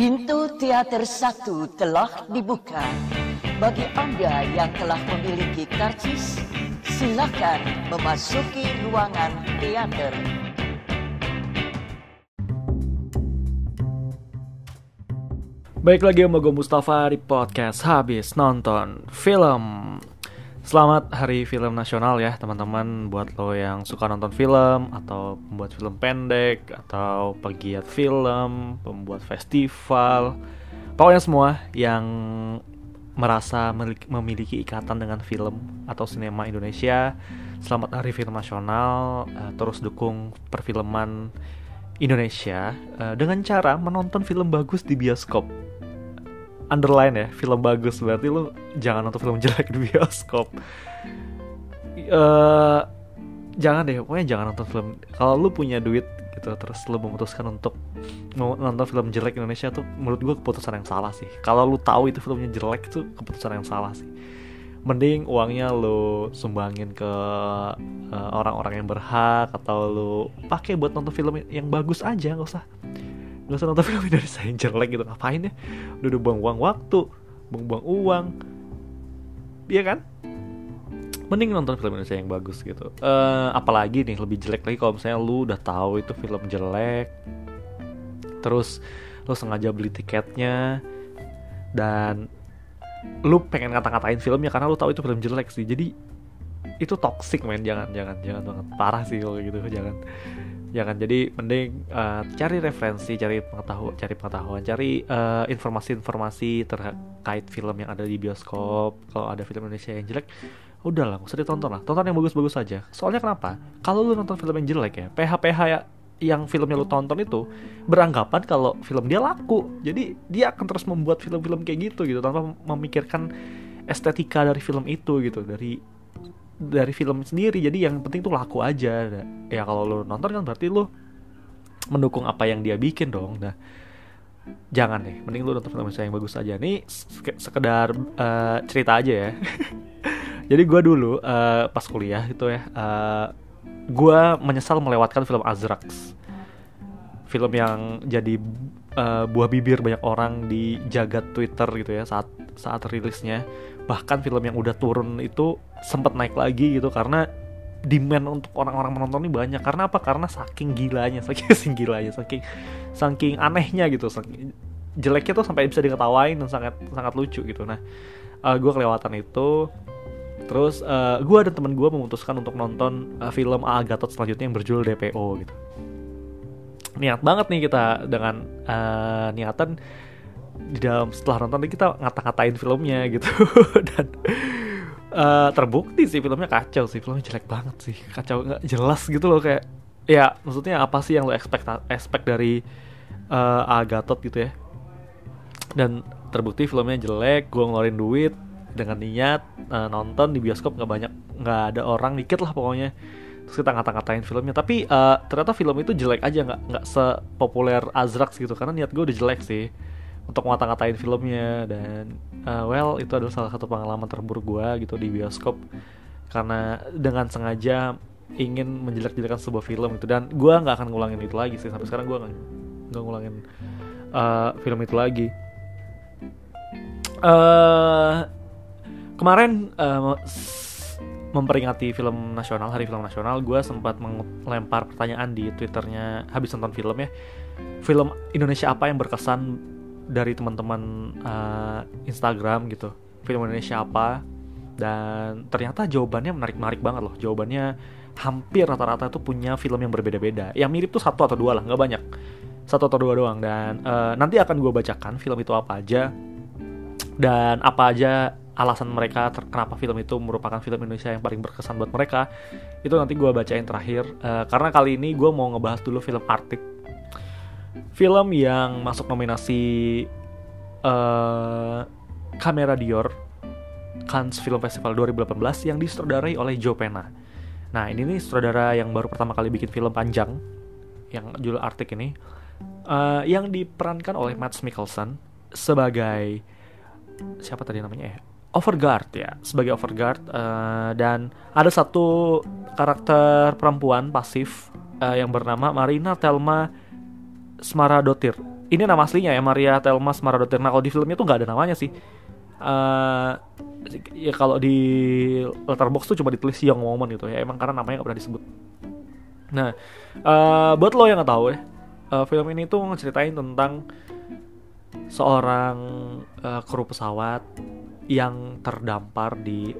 Pintu teater satu telah dibuka. Bagi Anda yang telah memiliki karcis, silakan memasuki ruangan teater. Baik lagi sama gue Mustafa di podcast Habis Nonton Film Selamat Hari Film Nasional ya teman-teman. Buat lo yang suka nonton film Atau pembuat film pendek Atau pegiat film Pembuat festival Pokoknya semua yang merasa memiliki ikatan dengan film Atau sinema Indonesia Selamat Hari Film Nasional uh, Terus dukung perfilman Indonesia uh, Dengan cara menonton film bagus di bioskop underline ya film bagus berarti lu jangan nonton film jelek di bioskop. Uh, jangan deh pokoknya jangan nonton film. Kalau lu punya duit gitu terus lu memutuskan untuk nonton film jelek Indonesia tuh menurut gue keputusan yang salah sih. Kalau lu tahu itu filmnya jelek tuh keputusan yang salah sih. Mending uangnya lu sumbangin ke uh, orang-orang uh, yang berhak atau lu pakai buat nonton film yang bagus aja nggak usah nggak usah nonton film Indonesia yang jelek gitu. Ngapain ya? Udah udah buang uang waktu buang buang uang. Iya kan? Mending nonton film Indonesia yang bagus gitu. Uh, apalagi nih lebih jelek lagi kalau misalnya lu udah tahu itu film jelek. Terus lu sengaja beli tiketnya. Dan lu pengen ngata-ngatain filmnya karena lu tahu itu film jelek sih. Jadi itu toxic men. Jangan jangan jangan banget. Parah sih kalau gitu. Jangan ya kan? Jadi mending uh, cari referensi cari pengetahuan cari pengetahuan cari uh, informasi-informasi terkait film yang ada di bioskop. Kalau ada film Indonesia yang jelek udahlah nggak usah ditonton lah. Tonton yang bagus-bagus saja soalnya kenapa? Kalau lu nonton film yang jelek ya PH-PH ya yang filmnya lu tonton itu beranggapan kalau film dia laku. Jadi dia akan terus membuat film-film kayak gitu gitu tanpa memikirkan estetika dari film itu gitu dari dari film sendiri jadi yang penting tuh laku aja. Ya kalau lo nonton kan berarti lo mendukung apa yang dia bikin dong. Nah jangan deh mending lo nonton film yang bagus aja. Nih sekedar uh, cerita aja ya. Jadi gue dulu uh, pas kuliah itu ya uh, eh, gue menyesal melewatkan film Azrax. Film yang jadi uh, buah bibir banyak orang di jagat Twitter gitu ya saat saat rilisnya bahkan film yang udah turun itu sempat naik lagi gitu karena demand untuk orang-orang menonton ini banyak. Karena apa? Karena saking gilanya saking gilanya saking saking anehnya gitu saking jeleknya tuh sampai bisa diketawain dan sangat sangat lucu gitu. Nah uh, eh, gue kelewatan itu. Terus uh, eh, gue dan temen gue memutuskan untuk nonton uh, film A Gatot selanjutnya yang berjudul DPO gitu. Niat banget nih kita dengan uh, niatan di dalam setelah nonton kita ngata-ngatain filmnya gitu. Dan uh, terbukti sih filmnya kacau sih filmnya jelek banget sih. Kacau nggak jelas gitu loh kayak ya maksudnya apa sih yang lo expect expect dari uh, Agatot gitu ya? Dan terbukti filmnya jelek gue ngeluarin duit dengan niat uh, nonton di bioskop nggak banyak nggak ada orang dikit lah pokoknya. Terus kita ngata-ngatain filmnya. Tapi uh, ternyata film itu jelek aja nggak nggak sepopuler Azrax gitu karena niat gue udah jelek sih untuk ngata-ngatain filmnya. Dan uh, well itu adalah salah satu pengalaman terburuk gue gitu di bioskop. Karena dengan sengaja ingin menjelek-jelekan sebuah film itu. Dan gue nggak akan ngulangin itu lagi sih. Sampai sekarang gue nggak ngulangin uh, film itu lagi. Uh, kemarin uh, memperingati film nasional hari film nasional gue sempat melempar pertanyaan di twitternya habis nonton film ya. Film Indonesia apa yang berkesan dari teman-teman uh, Instagram gitu. Film Indonesia apa? Dan ternyata jawabannya menarik-menarik banget loh. Jawabannya hampir rata-rata itu punya film yang berbeda-beda. Yang mirip tuh satu atau dua lah nggak banyak. Satu atau dua doang. Dan uh, nanti akan gue bacakan film itu apa aja. Dan apa aja alasan mereka kenapa film itu merupakan film Indonesia yang paling berkesan buat mereka. Itu nanti gue bacain terakhir. Uh, karena kali ini gue mau ngebahas dulu film Arctic film yang masuk nominasi uh, Kamera Dior Cannes Film Festival 2018 yang disutradarai oleh Joe Pena. Nah ini nih sutradara yang baru pertama kali bikin film panjang yang judul Arctic ini uh, yang diperankan oleh Matt Mikkelsen sebagai siapa tadi namanya ya Overguard ya sebagai Overguard uh, dan ada satu karakter perempuan pasif uh, yang bernama Marina Telma Smaradotir ini nama aslinya ya Maria Telmas Maradotir. Nah kalau di filmnya tuh nggak ada namanya sih. Uh, ya kalau di letterbox tuh cuma ditulis Young Woman gitu ya emang karena namanya nggak pernah disebut. Nah uh, buat lo yang nggak tahu ya uh, film ini tuh ngeceritain tentang seorang uh, kru pesawat yang terdampar di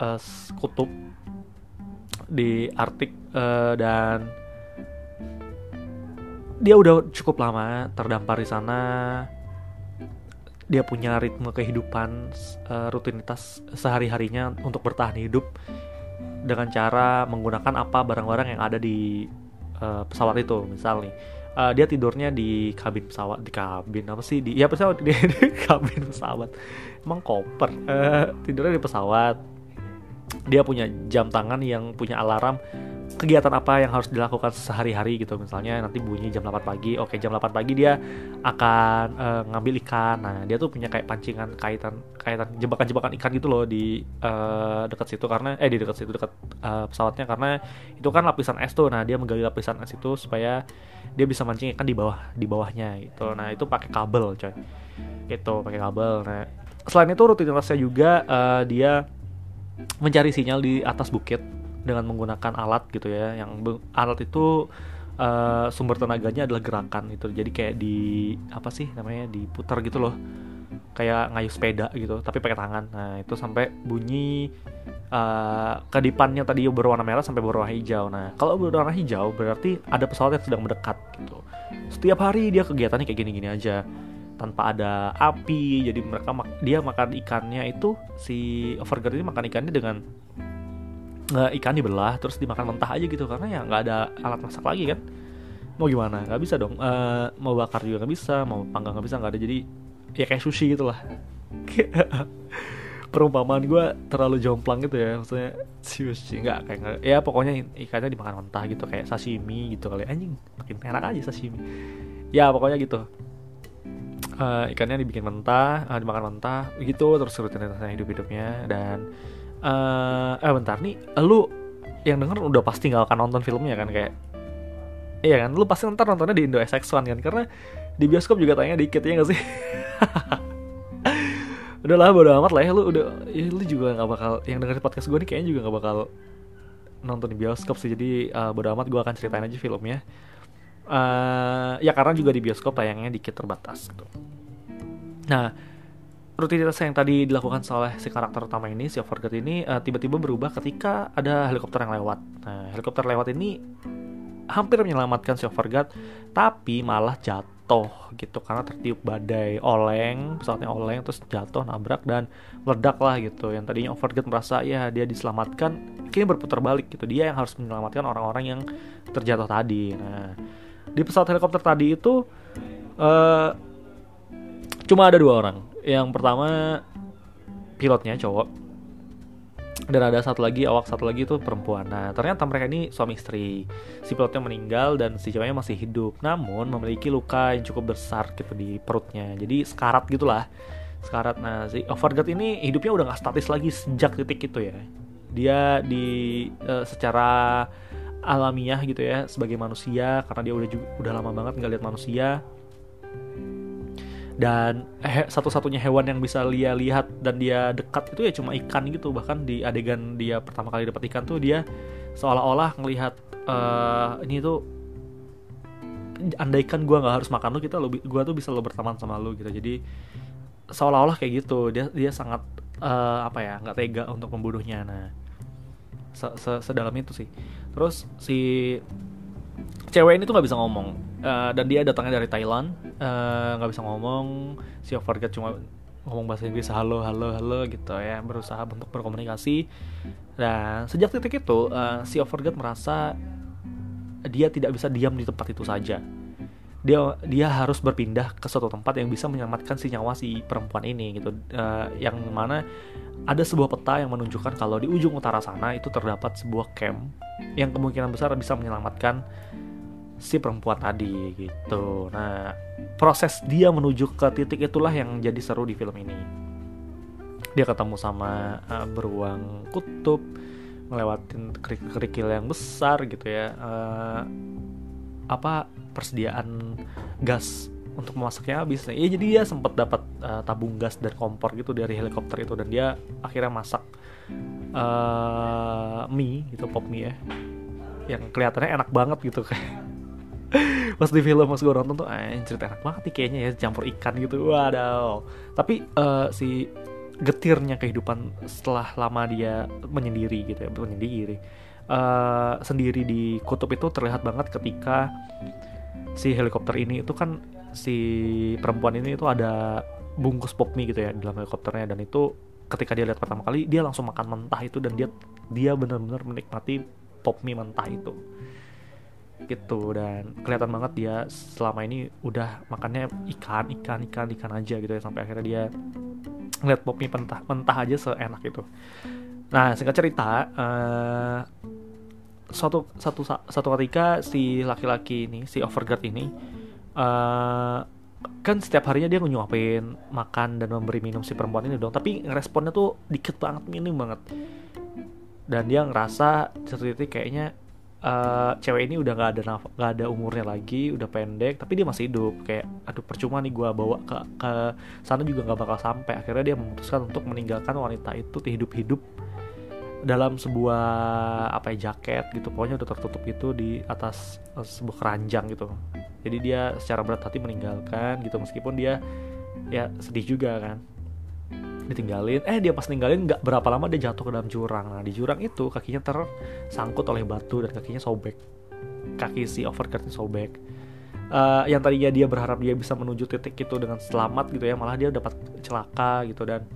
uh, kutub di Arktik uh, dan dia udah cukup lama terdampar di sana. Dia punya ritme kehidupan uh, rutinitas sehari harinya untuk bertahan hidup dengan cara menggunakan apa barang-barang yang ada di uh, pesawat itu misalnya. Uh, dia tidurnya di kabin pesawat di kabin apa sih? Di ya pesawat di, di kabin pesawat. Emang koper. Uh, tidurnya di pesawat. Dia punya jam tangan yang punya alarm kegiatan apa yang harus dilakukan sehari-hari gitu. Misalnya nanti bunyi jam 8 pagi oke jam 8 pagi dia akan uh, ngambil ikan. Nah dia tuh punya kayak pancingan kaitan kaitan jebakan-jebakan ikan gitu loh di uh, dekat situ karena eh di dekat situ dekat uh, pesawatnya. Karena itu kan lapisan es tuh. Nah dia menggali lapisan es itu supaya dia bisa mancing ikan di bawah di bawahnya gitu. Nah itu pakai kabel coy. Gitu pakai kabel. Nah selain itu rutinitasnya juga uh, dia mencari sinyal di atas bukit dengan menggunakan alat gitu ya yang alat itu uh, sumber tenaganya adalah gerakan itu jadi kayak di apa sih namanya diputar gitu loh. Kayak ngayuh sepeda gitu tapi pakai tangan. Nah itu sampai bunyi uh, kedipannya tadi berwarna merah sampai berwarna hijau. Nah kalau berwarna hijau berarti ada pesawat yang sedang mendekat gitu. Setiap hari dia kegiatannya kayak gini-gini aja. Tanpa ada api jadi mereka dia makan ikannya itu si overguard ini makan ikannya dengan ikan dibelah terus dimakan mentah aja gitu karena ya nggak ada alat masak lagi kan? Mau gimana? Nggak bisa dong. Uh, mau bakar juga nggak bisa mau panggang nggak bisa nggak ada. Jadi ya kayak sushi gitulah. Perumpamaan gue terlalu jomplang gitu ya maksudnya. Sushi nggak kayak gak, ya pokoknya ikannya dimakan mentah gitu kayak sashimi gitu kali. Anjing makin enak aja sashimi. Ya pokoknya gitu. Uh, ikannya dibikin mentah uh, dimakan mentah gitu terus rutinitasnya hidup hidupnya dan uh, eh bentar nih. Lu yang denger udah pasti gak akan nonton filmnya kan kayak iya kan? Lu pasti ntar nontonnya di Indo SX1 kan? Karena di bioskop juga tayangnya dikit ya gak sih? Udah lah bodo amat lah ya. Lu udah ya, lu juga gak bakal yang denger podcast gue nih kayaknya juga gak bakal nonton di bioskop sih. Jadi uh, bodo amat gue akan ceritain aja filmnya. Uh, ya karena juga di bioskop tayangnya dikit terbatas gitu. Nah rutinitas yang tadi dilakukan oleh si karakter utama ini si Overgard ini uh, tiba-tiba berubah ketika ada helikopter yang lewat. Nah, helikopter lewat ini hampir menyelamatkan si Overgard, tapi malah jatuh gitu karena tertiup badai oleng, pesawatnya oleng terus jatuh nabrak dan meledak lah gitu. Yang tadinya Overgard merasa ya dia diselamatkan, kini berputar balik gitu. Dia yang harus menyelamatkan orang-orang yang terjatuh tadi. Nah, di pesawat helikopter tadi itu uh, cuma ada dua orang yang pertama pilotnya cowok. Dan ada satu lagi awak satu lagi itu perempuan. Nah ternyata mereka ini suami istri. Si pilotnya meninggal dan si cowoknya masih hidup. Namun memiliki luka yang cukup besar gitu di perutnya. Jadi sekarat gitulah. Sekarat. Nah si Overguard ini hidupnya udah gak statis lagi sejak titik itu ya. Dia di uh, secara alamiah gitu ya sebagai manusia karena dia udah udah lama banget nggak lihat manusia dan he, satu-satunya hewan yang bisa dia lihat dan dia dekat itu ya cuma ikan gitu. Bahkan di adegan dia pertama kali dapat ikan tuh dia seolah-olah ngelihat uh, ini tuh andaikan gue nggak harus makan lu kita lebih gue tuh bisa lo berteman sama lu gitu. Jadi seolah-olah kayak gitu. Dia dia sangat uh, apa ya nggak tega untuk membunuhnya. Nah se -se sedalam itu sih. Terus si cewek ini tuh nggak bisa ngomong. Uh, dan dia datangnya dari Thailand. Eh, nggak uh, bisa ngomong. Si Overgate cuma ngomong bahasa Inggris halo halo halo gitu ya. Berusaha untuk berkomunikasi. Dan sejak titik itu uh, si Overgate merasa dia tidak bisa diam di tempat itu saja. Dia dia harus berpindah ke suatu tempat yang bisa menyelamatkan si nyawa si perempuan ini gitu. Uh, yang mana ada sebuah peta yang menunjukkan kalau di ujung utara sana itu terdapat sebuah camp yang kemungkinan besar bisa menyelamatkan si perempuan tadi gitu. Nah, proses dia menuju ke titik itulah yang jadi seru di film ini. Dia ketemu sama uh, beruang kutub, ngelewatin kerikil yang besar gitu ya. Uh, apa persediaan gas untuk memasaknya habis ya jadi dia sempat dapat uh, tabung gas dan kompor gitu dari helikopter itu dan dia akhirnya masak uh, mie gitu pop mie ya yang kelihatannya enak banget gitu kayak pas di film pas gue nonton tuh eh cerita enak banget nih kayaknya ya campur ikan gitu. Waduh. Tapi uh, si getirnya kehidupan setelah lama dia menyendiri gitu ya menyendiri uh, sendiri di kutub itu terlihat banget ketika si helikopter ini itu kan si perempuan ini itu ada bungkus pop mie gitu ya dalam helikopternya dan itu ketika dia lihat pertama kali dia langsung makan mentah itu dan dia dia benar-benar menikmati pop mie mentah itu gitu dan kelihatan banget dia selama ini udah makannya ikan ikan ikan ikan aja gitu ya sampai akhirnya dia ngeliat pop mentah mentah aja seenak itu. Nah singkat cerita uh, suatu satu satu ketika si laki-laki ini si overguard ini uh, kan setiap harinya dia nyuapin makan dan memberi minum si perempuan ini dong tapi responnya tuh dikit banget minim banget. Dan dia ngerasa satu titik kayaknya uh, cewek ini udah gak ada naf- gak ada umurnya lagi udah pendek tapi dia masih hidup. Kayak aduh percuma nih gue bawa ke ke sana juga nggak bakal sampai. Akhirnya dia memutuskan untuk meninggalkan wanita itu hidup-hidup dalam sebuah apa ya jaket gitu. Pokoknya udah tertutup gitu di atas uh, sebuah keranjang gitu. Jadi dia secara berat hati meninggalkan gitu meskipun dia ya sedih juga kan ditinggalin. Eh dia pas ninggalin nggak berapa lama dia jatuh ke dalam jurang. Nah di jurang itu kakinya tersangkut oleh batu dan kakinya sobek. Kaki si overcardnya sobek. Uh, yang tadinya dia berharap dia bisa menuju titik itu dengan selamat gitu ya malah dia dapat celaka gitu dan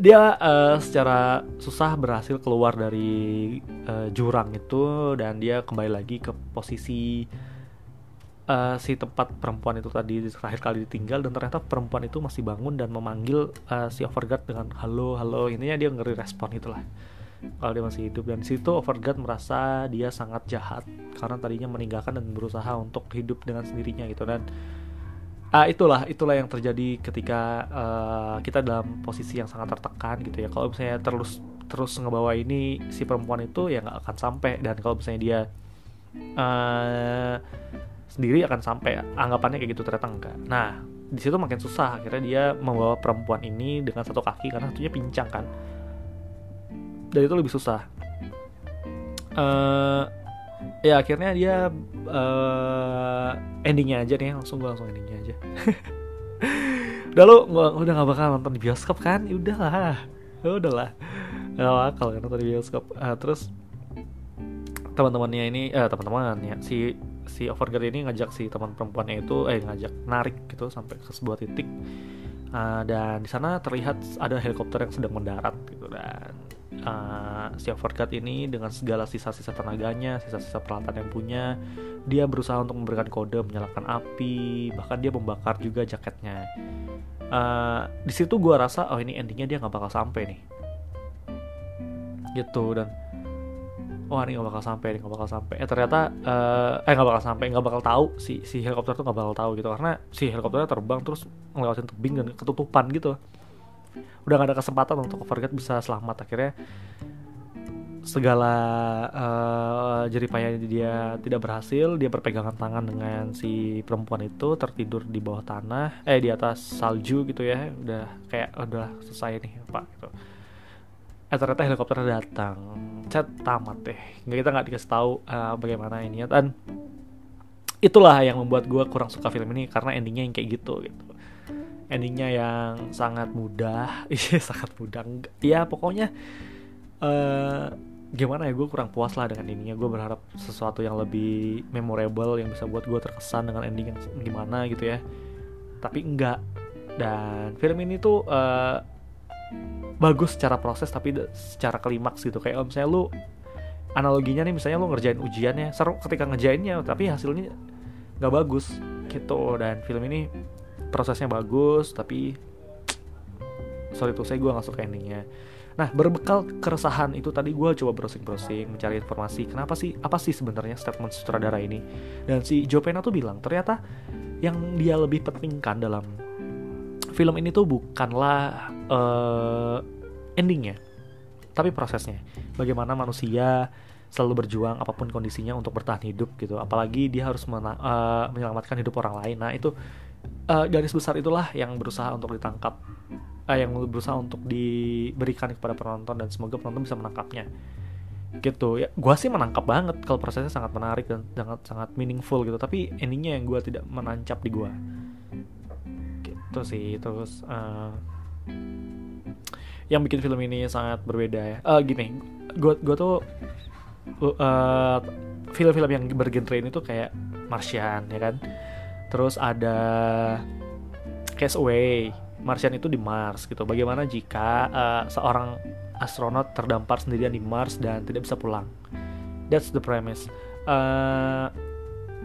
dia uh, secara susah berhasil keluar dari uh, jurang itu dan dia kembali lagi ke posisi uh, si tempat perempuan itu tadi terakhir kali ditinggal dan ternyata perempuan itu masih bangun dan memanggil uh, si Overguard dengan halo halo ininya dia ngeri respon itulah. Kalau dia masih hidup. Dan situ Overguard merasa dia sangat jahat karena tadinya meninggalkan dan berusaha untuk hidup dengan sendirinya gitu. Dan uh, itulah itulah yang terjadi ketika uh, kita dalam posisi yang sangat tertekan gitu ya. Kalau misalnya terus terus ngebawa ini si perempuan itu ya nggak akan sampai. Dan kalau misalnya dia uh, sendiri akan sampai anggapannya kayak gitu ternyata enggak. Nah di situ makin susah. Akhirnya dia membawa perempuan ini dengan satu kaki karena satunya pincang kan. Dan itu lebih susah. Uh, ya akhirnya dia uh, endingnya aja nih. Langsung gue langsung endingnya aja. Udah gua, udah gak bakal nonton di bioskop kan? Ya udahlah. Ya udahlah. Gak bakal kan nonton di bioskop. Uh, terus teman-temannya ini eh teman-temannya si si overguard ini ngajak si teman perempuannya itu eh ngajak narik gitu sampai ke sebuah titik. Uh, dan di sana terlihat ada helikopter yang sedang mendarat gitu. Dan uh, si overguard ini dengan segala sisa-sisa tenaganya sisa-sisa peralatan yang punya dia berusaha untuk memberikan kode menyalakan api bahkan dia membakar juga jaketnya. Uh, di situ gue rasa oh ini endingnya dia nggak bakal sampai nih. Gitu dan wah ini gak bakal sampai ini gak bakal sampai. Eh ternyata uh, eh nggak bakal sampai nggak bakal tahu si si helikopter tuh nggak bakal tahu gitu. Karena si helikopternya terbang terus ngelewatin tebing dan ketutupan gitu udah gak ada kesempatan untuk overguard bisa selamat. Akhirnya segala uh, jeripaya dia tidak berhasil dia berpegangan tangan dengan si perempuan itu tertidur di bawah tanah eh di atas salju gitu ya. Udah kayak udah selesai nih pak gitu eh ternyata helikopter datang. Chat tamat deh. Nggak kita nggak dikasih tahu uh, bagaimana ini dan itulah yang membuat gue kurang suka film ini karena endingnya yang kayak gitu gitu. Endingnya yang sangat mudah. Iya sangat mudah. Ya pokoknya uh, gimana ya gue kurang puas lah dengan endingnya. Gue berharap sesuatu yang lebih memorable yang bisa buat gue terkesan dengan ending yang gimana gitu ya. Tapi enggak dan film ini tuh uh, bagus secara proses tapi secara klimaks gitu. Kayak misalnya lu analoginya nih misalnya lu ngerjain ujiannya seru ketika ngerjainnya tapi hasilnya nggak bagus gitu. Dan film ini prosesnya bagus tapi sorry tuh saya gue nggak suka endingnya. Nah berbekal keresahan itu tadi gue coba browsing-browsing mencari informasi kenapa sih apa sih sebenarnya statement sutradara ini? Dan si Joe Pena tuh bilang ternyata yang dia lebih pentingkan dalam film ini tuh bukanlah uh, endingnya, tapi prosesnya. Bagaimana manusia selalu berjuang apa pun kondisinya untuk bertahan hidup gitu. Apalagi dia harus uh, menyelamatkan hidup orang lain. Nah itu uh, garis besar itulah yang berusaha untuk ditangkap uh, yang berusaha untuk diberikan kepada penonton dan semoga penonton bisa menangkapnya. Gitu. Ya gue sih menangkap banget kalau prosesnya sangat menarik dan sangat sangat meaningful gitu. Tapi endingnya yang gue tidak menancap di gue gitu sih terus uh, yang bikin film ini sangat berbeda ya. Uh, gini gue gue tuh uh, film-film yang bergenre ini tuh kayak Martian ya kan? Terus ada Castaway. Martian itu di Mars gitu. Bagaimana jika uh, seorang astronot terdampar sendirian di Mars dan tidak bisa pulang? That's the premise. Uh,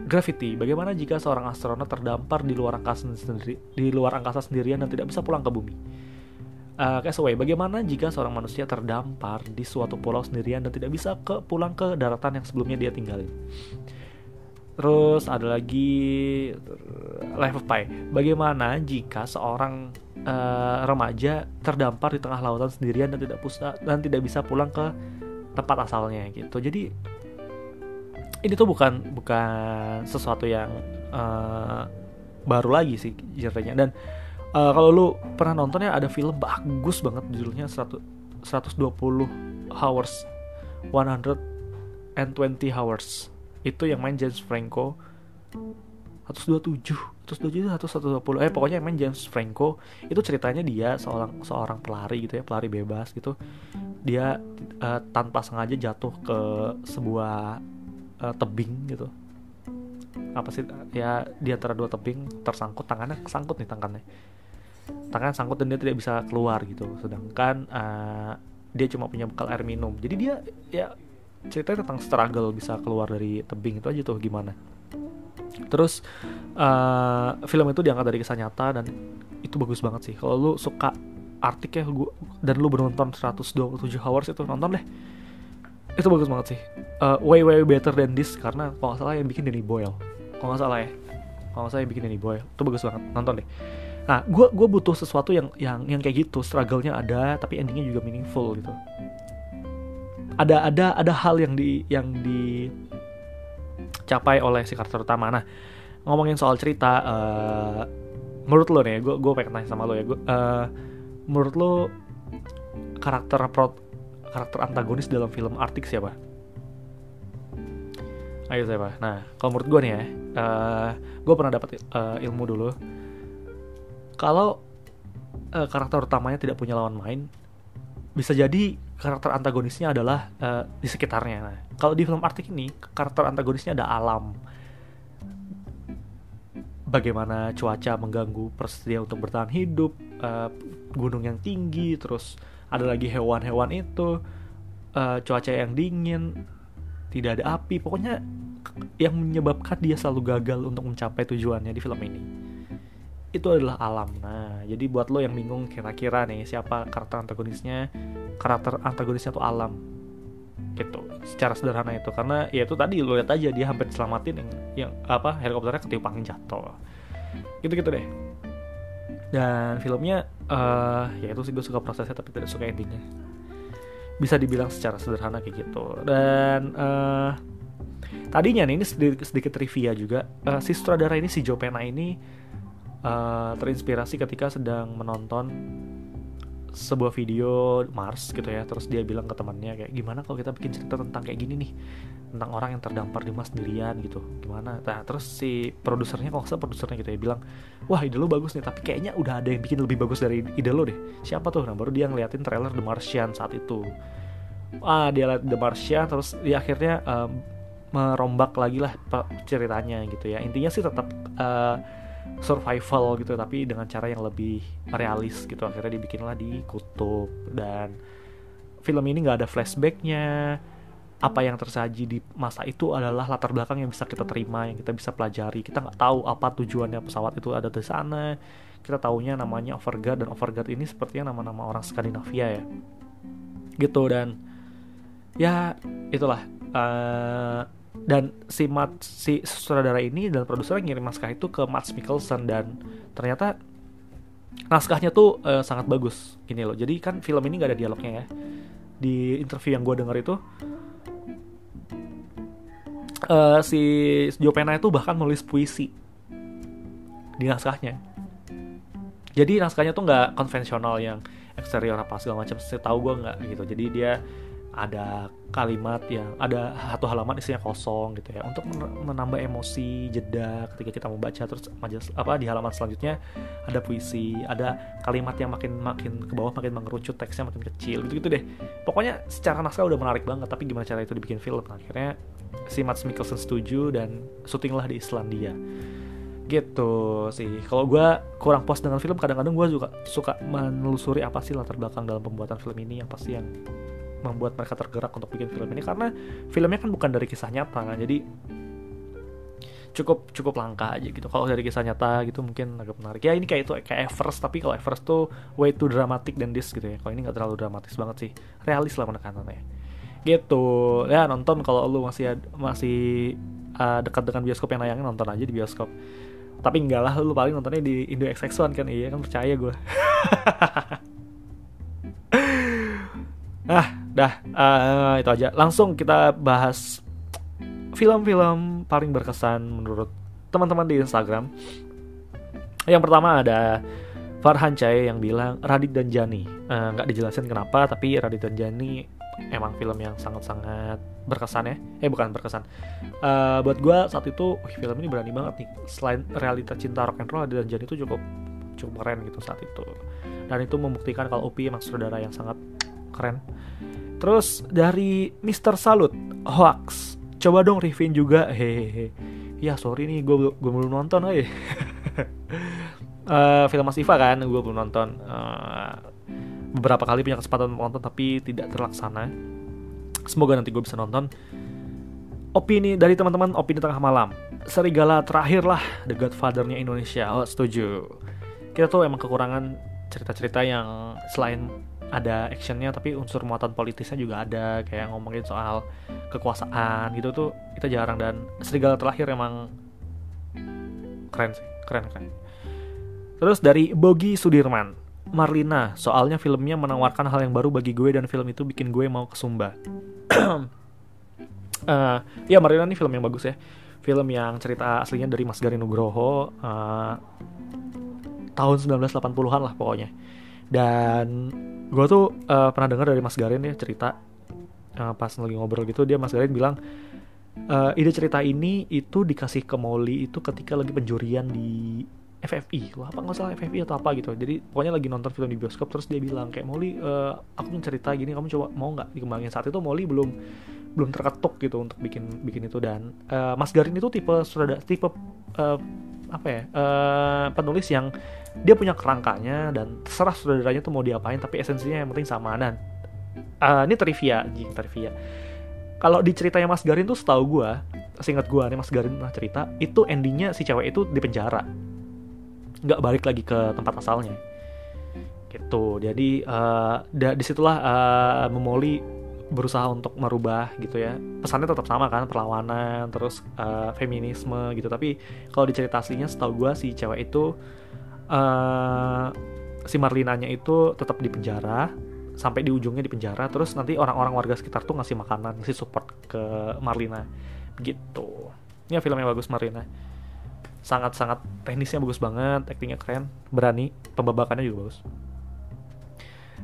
Gravity, bagaimana jika seorang astronot terdampar di luar angkasa sendiri, di luar angkasa sendirian dan tidak bisa pulang ke bumi? Uh, Castaway, bagaimana jika seorang manusia terdampar di suatu pulau sendirian dan tidak bisa ke pulang ke daratan yang sebelumnya dia tinggalin? Terus ada lagi Life of Pi. Bagaimana jika seorang uh, remaja terdampar di tengah lautan sendirian dan tidak pusa, dan tidak bisa pulang ke tempat asalnya gitu. Jadi ini tuh bukan bukan sesuatu yang uh, baru lagi sih genrenya dan uh, kalau lu pernah nonton ya ada film bagus banget judulnya 100 120 hours 120 hours. Itu yang main James Franco. 127 127 atau 120 eh pokoknya yang main James Franco itu ceritanya dia seorang seorang pelari gitu ya pelari bebas gitu. Dia uh, tanpa sengaja jatuh ke sebuah uh, tebing gitu. Apa sih? Ya di antara dua tebing tersangkut tangannya kesangkut nih tangannya. Tangan sangkut dan dia tidak bisa keluar gitu. Sedangkan uh, dia cuma punya bekal air minum. Jadi dia ya ceritanya tentang struggle bisa keluar dari tebing itu aja tuh gimana. Terus uh, film itu diangkat dari kisah nyata dan itu bagus banget sih. Kalau lu suka artik ya gua, dan lu menonton 127 hours itu nonton deh itu bagus banget sih. Uh, way way better than this karena kalau nggak salah yang bikin Danny Boyle. Kalau nggak salah ya. Kalau nggak salah yang bikin Danny Boyle. Itu bagus banget. Nonton deh. Nah gue gue butuh sesuatu yang yang yang kayak gitu. Struggle-nya ada tapi endingnya juga meaningful gitu. Ada ada ada hal yang di yang dicapai oleh si karakter utama. Nah ngomongin soal cerita uh, menurut lo nih gue gue pengen tanya sama lo ya. Gue uh, menurut lo karakter pro, karakter antagonis dalam film Arctic siapa ayo siapa nah kalau menurut gue nih ya uh, gue pernah dapat uh, ilmu dulu kalau uh, karakter utamanya tidak punya lawan main bisa jadi karakter antagonisnya adalah uh, di sekitarnya. Nah, kalau di film Arctic ini karakter antagonisnya ada alam. Bagaimana cuaca mengganggu persedia untuk bertahan hidup, uh, gunung yang tinggi, terus ada lagi hewan-hewan itu, uh, cuaca yang dingin, tidak ada api, pokoknya yang menyebabkan dia selalu gagal untuk mencapai tujuannya di film ini itu adalah alam. Nah, jadi buat lo yang bingung kira-kira nih siapa karakter antagonisnya, karakter antagonisnya tuh alam. Gitu. Secara sederhana itu karena ya itu tadi lo lihat aja dia hampir diselamatin yang yang apa helikopternya ketiup angin jatuh. Gitu-gitu deh. Dan filmnya uh, ya itu sih gue suka prosesnya tapi tidak suka endingnya. Bisa dibilang secara sederhana kayak gitu. Dan uh, tadinya nih ini sedikit, sedikit trivia juga uh, si sutradara ini si Joe Pena ini uh, terinspirasi ketika sedang menonton sebuah video Mars gitu ya terus dia bilang ke temannya kayak gimana kalau kita bikin cerita tentang kayak gini nih? Tentang orang yang terdampar di Mars sendirian gitu. Gimana? Nah terus si produsernya kalau nggak produsernya gitu ya bilang wah ide lo bagus nih tapi kayaknya udah ada yang bikin lebih bagus dari ide lo deh. Siapa tuh? Nah baru dia ngeliatin trailer The Martian saat itu. Ah dia liat The Martian terus dia akhirnya um, merombak lagi lah ceritanya gitu ya. Intinya sih tetap uh, survival gitu tapi dengan cara yang lebih realis gitu. Akhirnya dibikinlah di kutub. Dan film ini nggak ada flashbacknya. Apa yang tersaji di masa itu adalah latar belakang yang bisa kita terima yang kita bisa pelajari. Kita nggak tahu apa tujuannya pesawat itu ada di sana. Kita taunya namanya Overguard dan Overguard ini sepertinya nama-nama orang Skandinavia ya. Gitu dan ya itulah. Uh, dan si Matt si sutradara ini dan produser ngirim naskah itu ke Matt Mikkelsen dan ternyata naskahnya tuh uh, sangat bagus. Gini loh jadi kan film ini nggak ada dialognya ya. Di interview yang gue denger itu uh, si Joe Pena itu bahkan menulis puisi di naskahnya. Jadi naskahnya tuh nggak konvensional yang eksterior apa segala macam tahu gue nggak gitu. Jadi dia ada kalimat yang ada satu halaman isinya kosong gitu ya. Untuk menambah emosi jeda ketika kita membaca terus majelis apa di halaman selanjutnya ada puisi ada kalimat yang makin makin ke bawah makin mengerucut teksnya makin kecil gitu gitu deh. Pokoknya secara naskah udah menarik banget tapi gimana cara itu dibikin film? Akhirnya si Mats Mikkelsen setuju dan syutinglah di Islandia. Gitu sih. Kalau gue kurang puas dengan film kadang-kadang gue juga suka menelusuri apa sih latar belakang dalam pembuatan film ini apa sih yang membuat mereka tergerak untuk bikin film ini karena filmnya kan bukan dari kisah nyata kan? Jadi cukup cukup langka aja gitu. Kalau dari kisah nyata gitu mungkin agak menarik. Ya ini kayak itu kayak Everest tapi kalau Everest tuh way too dramatic dan this gitu ya. Kalau ini nggak terlalu dramatis banget sih. Realis lah menekanannya gitu. Ya nonton kalau lu masih masih uh, dekat dengan bioskop yang nayangin nonton aja di bioskop. Tapi enggak lah lu paling nontonnya di Indo XX1 kan? Iya kan percaya gue ah dah. Uh, itu aja. Langsung kita bahas film-film paling berkesan menurut teman-teman di Instagram. Yang pertama ada Farhan Cahaya yang bilang Radit dan Jani. Eh, nggak uh, dijelasin kenapa tapi Radit dan Jani emang film yang sangat-sangat berkesan ya. Eh bukan berkesan. Uh, buat gue saat itu wih, film ini berani banget nih. Selain realita cinta rock and roll Radit dan Jani itu cukup cukup keren gitu saat itu. Dan itu membuktikan kalau Upi emang saudara yang sangat keren. Terus dari Mr. Salut hoax. Coba dong reviewin juga. Hehehe. Ya sorry nih gue gue belum nonton aja uh, film Mas Iva kan gue belum nonton. Uh, beberapa kali punya kesempatan nonton tapi tidak terlaksana. Semoga nanti gue bisa nonton. Opini dari teman-teman opini tengah malam. Serigala terakhir lah The Godfather-nya Indonesia. Oh setuju. Kita tuh emang kekurangan cerita-cerita yang selain ada actionnya tapi unsur muatan politisnya juga ada kayak ngomongin soal kekuasaan gitu tuh kita jarang. Dan serigala terakhir emang keren sih keren keren. Terus dari Bogi Sudirman Marlina soalnya filmnya menawarkan hal yang baru bagi gue dan film itu bikin gue mau ke Sumba. Uh, ya Marlina ini film yang bagus ya. Film yang cerita aslinya dari Mas Garin Nugroho uh, tahun 1980-an lah pokoknya. Dan gue tuh uh, pernah dengar dari Mas Garin ya cerita uh, pas lagi ngobrol gitu dia Mas Garin bilang uh, ide cerita ini itu dikasih ke Molly itu ketika lagi penjurian di FFI Wah, apa nggak salah FFI atau apa gitu. Jadi pokoknya lagi nonton film di bioskop terus dia bilang kayak Molly uh, aku punya cerita gini kamu coba mau nggak dikembangin? Saat itu Molly belum belum terketuk gitu untuk bikin bikin itu. Dan uh, Mas Garin itu tipe sudah tipe uh, apa ya uh, penulis yang dia punya kerangkanya dan terserah saudaranya tuh mau diapain tapi esensinya yang penting sama. Dan uh, ini trivia jing trivia. Kalau di ceritanya Mas Garin tuh setahu gue seingat gue nih Mas Garin pernah cerita itu endingnya si cewek itu di penjara nggak balik lagi ke tempat asalnya. Gitu. Jadi uh, di situlah uh, memoli berusaha untuk merubah gitu ya. Pesannya tetap sama kan perlawanan terus uh, feminisme gitu. Tapi kalau di setahu gue si cewek itu uh, si Marlinanya itu tetap di penjara sampai di ujungnya di penjara terus nanti orang-orang warga sekitar tuh ngasih makanan ngasih support ke Marlina. Gitu. Ini film yang bagus Marlina sangat-sangat teknisnya bagus banget aktingnya keren berani pembabakannya juga bagus.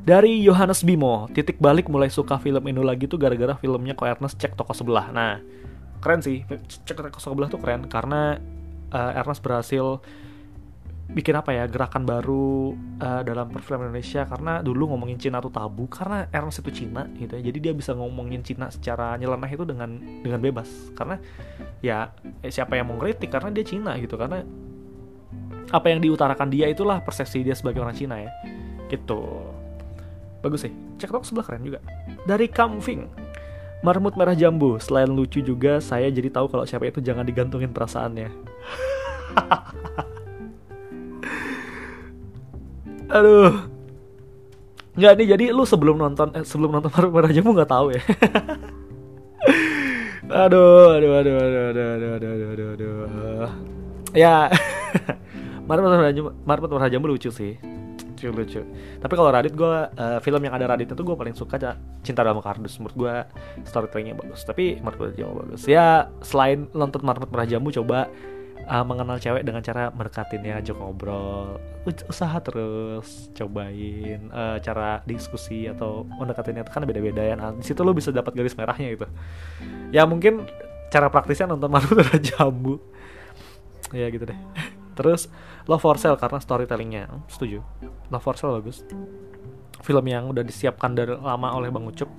Dari Yohanes Bimo titik balik mulai suka film Indo lagi tuh gara-gara filmnya Ko Ernest cek toko sebelah. Nah keren sih cek toko sebelah tuh keren karena uh, Ernest berhasil bikin apa ya gerakan baru uh, dalam perfilman Indonesia. Karena dulu ngomongin Cina tuh tabu karena Ernest itu Cina gitu ya. Jadi dia bisa ngomongin Cina secara nyeleneh itu dengan dengan bebas. Karena ya eh, siapa yang mau ngeritik? Karena dia Cina gitu. Karena apa yang diutarakan dia itulah persepsi dia sebagai orang Cina ya. Gitu. Bagus sih. Cek tok sebelah keren juga. Dari Kamfing marmut merah jambu. Selain lucu juga saya jadi tahu kalau siapa itu jangan digantungin perasaannya aduh. Nggak nih jadi lu sebelum nonton eh, sebelum nonton Marut Jamu nggak tahu ya. Aduh aduh aduh aduh aduh aduh aduh aduh aduh, aduh. ya. Marut Marut Jamu Marut Marut Jamu lucu sih. Lucu lucu. Tapi kalau Radit gue uh, film yang ada Radit itu gue paling suka Cinta dalam Kardus. Menurut gue storytellingnya bagus. Tapi Marmut Jamu bagus ya selain nonton Marmut Merah Jambu coba uh, mengenal cewek dengan cara mendekatinnya ajak ngobrol. Usaha terus cobain uh, cara diskusi atau mendekatinnya kan beda-beda ya nah, di situ lo bisa dapat garis merahnya gitu. Ya mungkin cara praktisnya nonton Merah Jambu ya gitu deh. Terus Love for Sale karena storytellingnya. Setuju. Love for Sale bagus. Film yang udah disiapkan dari lama oleh Bang Ucup.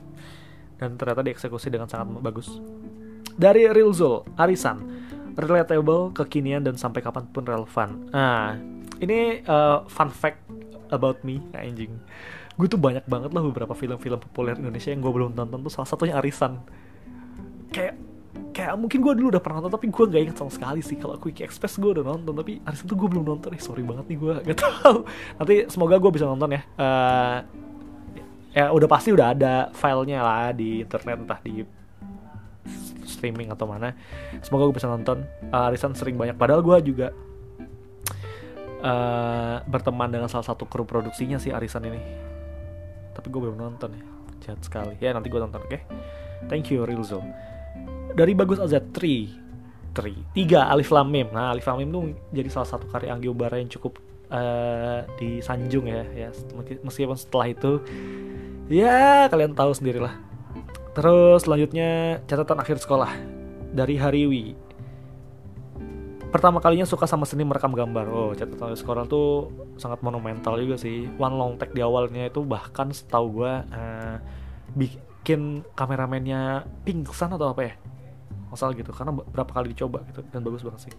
Dan ternyata dieksekusi dengan sangat bagus. Dari Real Zul Arisan relatable kekinian dan sampai kapan pun relevan. Nah ini uh, fun fact about me nah, anjing. Gue tuh banyak banget lah beberapa film-film populer Indonesia yang gue belum tonton tuh. Salah satunya Arisan. Kayak kayak mungkin gue dulu udah pernah nonton tapi gue gak inget sama sekali sih kalau Quick Express gue udah nonton. Tapi hari itu gue belum nonton. Eh sorry banget nih gue gak tau nanti semoga gue bisa nonton ya. Uh, ya udah pasti udah ada filenya lah di internet entah di streaming atau mana semoga gue bisa nonton. Uh, Arisan sering banyak. Padahal gue juga uh, berteman dengan salah satu kru produksinya sih Arisan ini. Tapi gue belum nonton ya. Jahat sekali. Ya nanti gue nonton oke? Okay? thank you Rilzo dari Bagus AZ3 3 tiga Alif Lamim nah Alif Lamim tuh jadi salah satu karya Anggi Ubara yang cukup uh, disanjung ya. Ya meskipun setelah itu ya kalian tahu sendirilah terus selanjutnya catatan akhir sekolah dari Hariwi pertama kalinya suka sama seni merekam gambar. Oh catatan akhir sekolah tuh sangat monumental juga sih. One long take di awalnya itu bahkan setahu gue uh, bikin kameramennya pingsan atau apa ya? Masalah gitu karena berapa kali dicoba gitu dan bagus banget sih.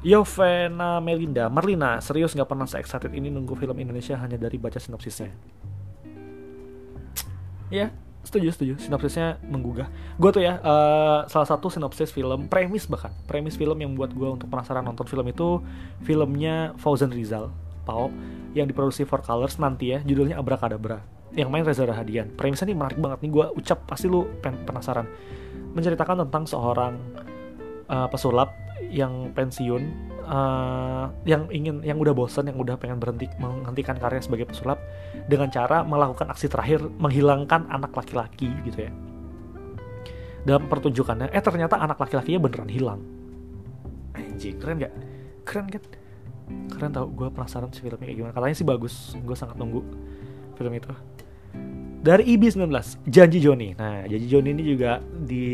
Yovena Melinda Merlina serius nggak pernah se excited ini nunggu film Indonesia hanya dari baca sinopsisnya? Ya setuju setuju. Sinopsisnya menggugah. Gue tuh ya uh, salah satu sinopsis film premis bahkan. Premis film yang buat gue untuk penasaran nonton film itu filmnya Fauzan Rizal Pao yang diproduksi for Colors nanti ya. Judulnya Abrakadabra yang main Reza Rahadian premisnya ini menarik banget nih. Gue ucap pasti lu penasaran. Menceritakan tentang seorang uh, pesulap yang pensiun uh, yang ingin yang udah bosan yang udah pengen berhenti menghentikan karya sebagai pesulap dengan cara melakukan aksi terakhir menghilangkan anak laki-laki gitu ya. Dalam pertunjukannya eh ternyata anak laki-lakinya beneran hilang. Anjing keren gak keren kan? Keren tau gue penasaran sih filmnya kayak gimana. Katanya sih bagus gue sangat nunggu film itu dari IB19 Janji Joni. Nah Janji Joni ini juga di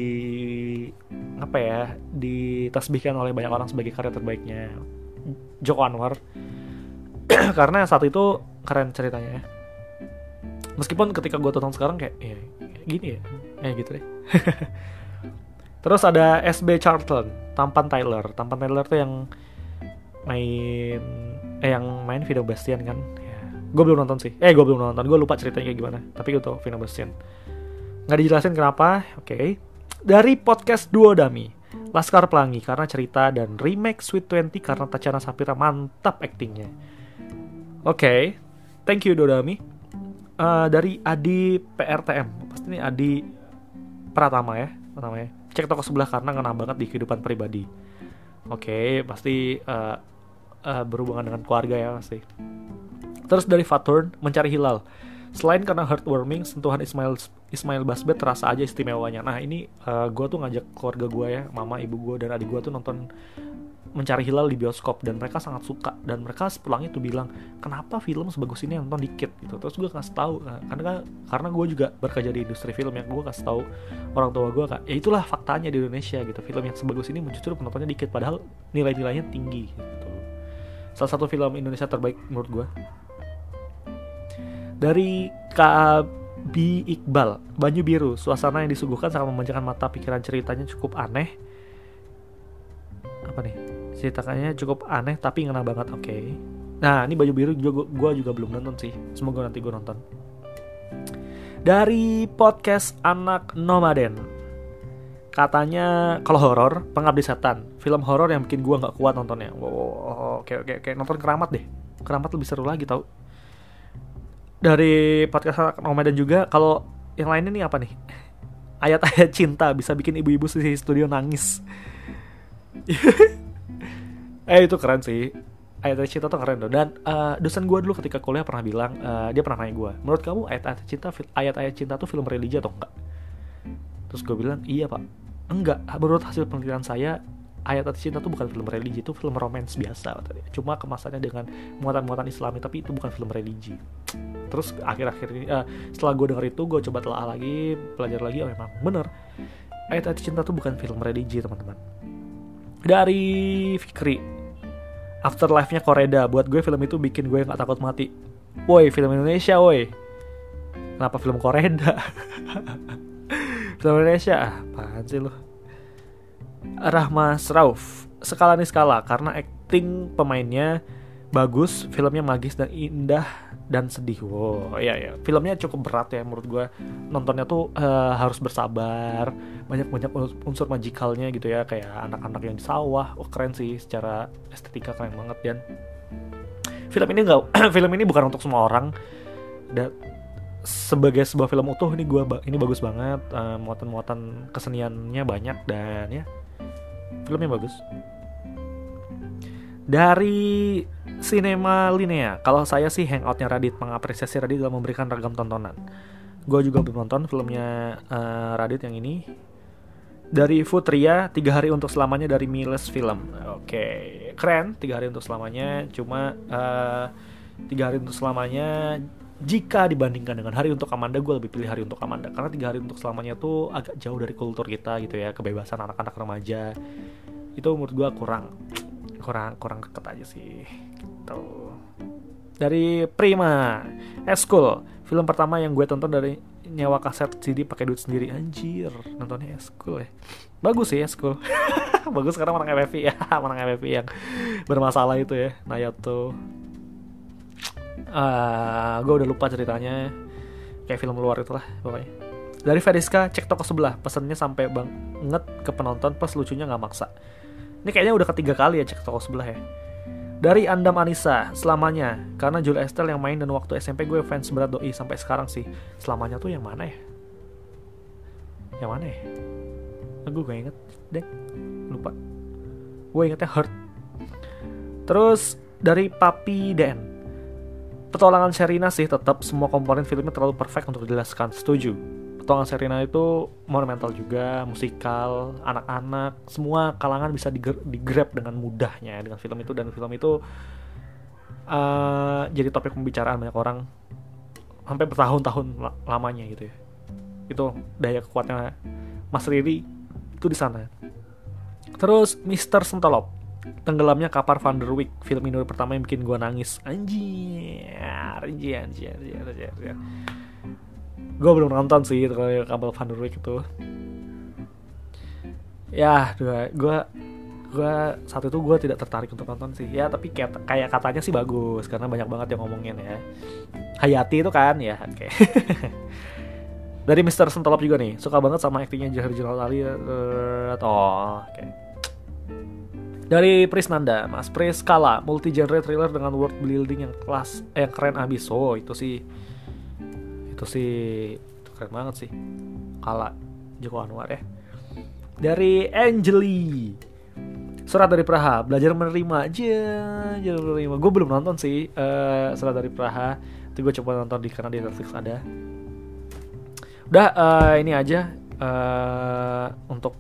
apa ya ditasbihkan oleh banyak orang sebagai karya terbaiknya Joko Anwar. Karena saat itu keren ceritanya ya. Meskipun ketika gue tonton sekarang kayak ya, gini ya eh gitu deh. Terus ada SB Charlton Tampan Tyler. Tampan Tyler tuh yang main eh yang main video Bastian kan gue belum nonton sih. Eh gue belum nonton. Gue lupa ceritanya kayak gimana. Tapi gue tau Vino Bastian nggak dijelasin kenapa. Oke. Okay. dari podcast Duo Dami Laskar Pelangi karena cerita dan remake Sweet Twenty karena Tachana Sapira mantap aktingnya. Oke. Okay. thank you Duo Dami. Uh, dari Adi PRTM pasti ini Adi Pratama ya namanya cek toko sebelah karena ngena banget di kehidupan pribadi. Oke okay, pasti uh, uh, berhubungan dengan keluarga ya pasti Terus dari Faturn, Mencari Hilal. Selain karena heartwarming, sentuhan Ismail Ismail Basbet terasa aja istimewanya. Nah ini uh, eh, gue tuh ngajak keluarga gue ya, mama, ibu gue dan adik gue tuh nonton Mencari Hilal di bioskop. Dan mereka sangat suka. Dan mereka sepulangnya tuh bilang kenapa film sebagus ini yang nonton dikit? Gitu. Terus gue kasih tahu nah, karena karena gue juga bekerja di industri film yang gue kasih tahu orang tua gue kak ya itulah faktanya di Indonesia gitu. Film yang sebagus ini justru penontonnya dikit padahal nilai-nilainya tinggi gitu. Salah satu film Indonesia terbaik menurut gue dari KB Iqbal, Banyu Biru, suasana yang disuguhkan sangat memanjakan mata pikiran ceritanya cukup aneh. Apa nih? Ceritanya cukup aneh tapi ngena banget, oke. Okay. Nah, ini Banyu Biru juga gue juga belum nonton sih. Semoga nanti gue nonton. Dari podcast Anak Nomaden, katanya kalau horor pengabdi setan film horor yang bikin gue nggak kuat nontonnya wow oke oke oke nonton keramat deh keramat lebih seru lagi tau dari podcast Nomaden juga kalau yang lainnya nih apa nih? Ayat-ayat cinta bisa bikin ibu-ibu di studio nangis. Eh itu keren sih. Ayat-ayat cinta tuh keren tuh. Dan uh, dosen gue dulu ketika kuliah pernah bilang uh, dia pernah nanya gue menurut kamu ayat-ayat cinta ayat-ayat cinta tuh film religi atau enggak? Terus gue bilang iya pak. Enggak. Menurut hasil penelitian saya ayat-ayat cinta tuh bukan film religi itu film romance biasa cuma kemasannya dengan muatan-muatan islami tapi itu bukan film religi terus akhir-akhir ini uh, setelah gue denger itu gue coba telah lagi belajar lagi oh memang bener. Ayat-ayat cinta tuh bukan film religi teman-teman. Dari Fikri Afterlife-nya Koreda. Buat gue film itu bikin gue nggak takut mati. Woi film Indonesia woi. Kenapa film Koreda? Film Indonesia ah apaan sih lo Rahma Rauf skala nih skala karena acting pemainnya bagus filmnya magis dan indah dan sedih. Wow, iya ya. Filmnya cukup berat ya menurut gue. Nontonnya tuh uh, harus bersabar, banyak-banyak unsur magikalnya gitu ya, kayak anak-anak yang di sawah. Oh, keren sih secara estetika keren banget dan film ini nggak film ini bukan untuk semua orang. Dan sebagai sebuah film utuh ini gue ini bagus banget. Uh, muatan-muatan keseniannya banyak dan ya filmnya bagus. Dari Cinema Linea. Kalau saya sih hangoutnya Radit, mengapresiasi Radit dalam memberikan ragam tontonan. Gue juga belum nonton filmnya uh, Radit yang ini. Dari Futria, tiga hari untuk selamanya dari Miles Film. Oke, okay. keren. Tiga hari untuk selamanya. Cuma uh, tiga hari untuk selamanya. Jika dibandingkan dengan hari untuk Amanda, gue lebih pilih hari untuk Amanda karena tiga hari untuk selamanya tuh agak jauh dari kultur kita gitu ya, kebebasan anak-anak remaja. Itu menurut gue kurang kurang kurang deket aja sih gitu. Dari Prima Eskul. Film pertama yang gue tonton dari nyawa kaset CD pakai duit sendiri. Anjir nontonnya Eskul ya. Bagus sih Eskul. Bagus karena menang FFP ya menang FFP yang bermasalah itu ya Nayato uh, gue udah lupa ceritanya. Kayak film luar itulah pokoknya. Dari Veriska cek toko sebelah. Pesennya sampai banget ke penonton pas lucunya nggak maksa ini kayaknya udah ketiga kali ya cek toko sebelah ya. Dari Andam Anissa, selamanya. Karena Julia Estelle yang main dan waktu SMP gue fans berat doi sampai sekarang sih. Selamanya tuh yang mana ya? Yang mana ya? Nah, gue gak inget deh. Lupa. Gue ingetnya Hurt. Terus dari Papi Den. Petualangan Sherina sih tetap semua komponen filmnya terlalu perfect untuk dijelaskan. Setuju Petualangan Serena itu monumental juga, musikal, anak-anak, semua kalangan bisa digrab dengan mudahnya dengan film itu dan film itu uh, jadi topik pembicaraan banyak orang sampai bertahun-tahun lamanya gitu ya. Itu daya kuatnya Mas Riri itu di sana. Terus Mr. Sentolop tenggelamnya kapar Van der Wijk film Indo pertama yang bikin gua nangis anjir anjir anjir anjir anjir, anjir gue belum nonton sih kalau kabel Van der Wijk itu ya dua gue gue saat itu gue tidak tertarik untuk nonton sih ya tapi kayak kayak katanya sih bagus karena banyak banget yang ngomongin ya Hayati itu kan ya oke okay. dari Mister Sentolop juga nih suka banget sama aktingnya Jahar Jenal Ali uh, oh oke okay. dari Prisnanda Mas Pris Kala multi genre thriller dengan world building yang kelas eh, yang keren abis oh itu sih itu sih itu keren banget sih. Kala Joko Anwar ya. Dari Angeli. Surat dari Praha belajar menerima. Aja belajar menerima. Gue belum nonton sih uh, surat dari Praha. Itu gue coba nonton di karena di Netflix ada. Udah uh, ini aja uh, untuk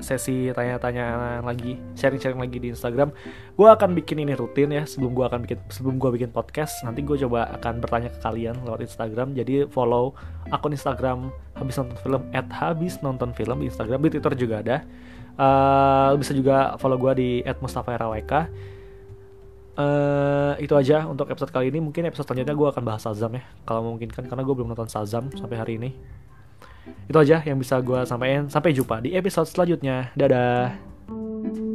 sesi tanya-tanya lagi, sharing-sharing lagi di Instagram. Gue akan bikin ini rutin ya sebelum gue akan bikin sebelum gue bikin podcast. Nanti gue coba akan bertanya ke kalian lewat Instagram. Jadi follow akun Instagram habis nonton film at habis nonton film di Instagram di Twitter juga ada. Uh, bisa juga follow gue di at Mustafa Raweka. Uh, itu aja untuk episode kali ini mungkin episode selanjutnya gue akan bahas Shazam ya kalau memungkinkan karena gue belum nonton Shazam sampai hari ini itu aja yang bisa gue sampaikan. Sampai jumpa di episode selanjutnya. Dadah.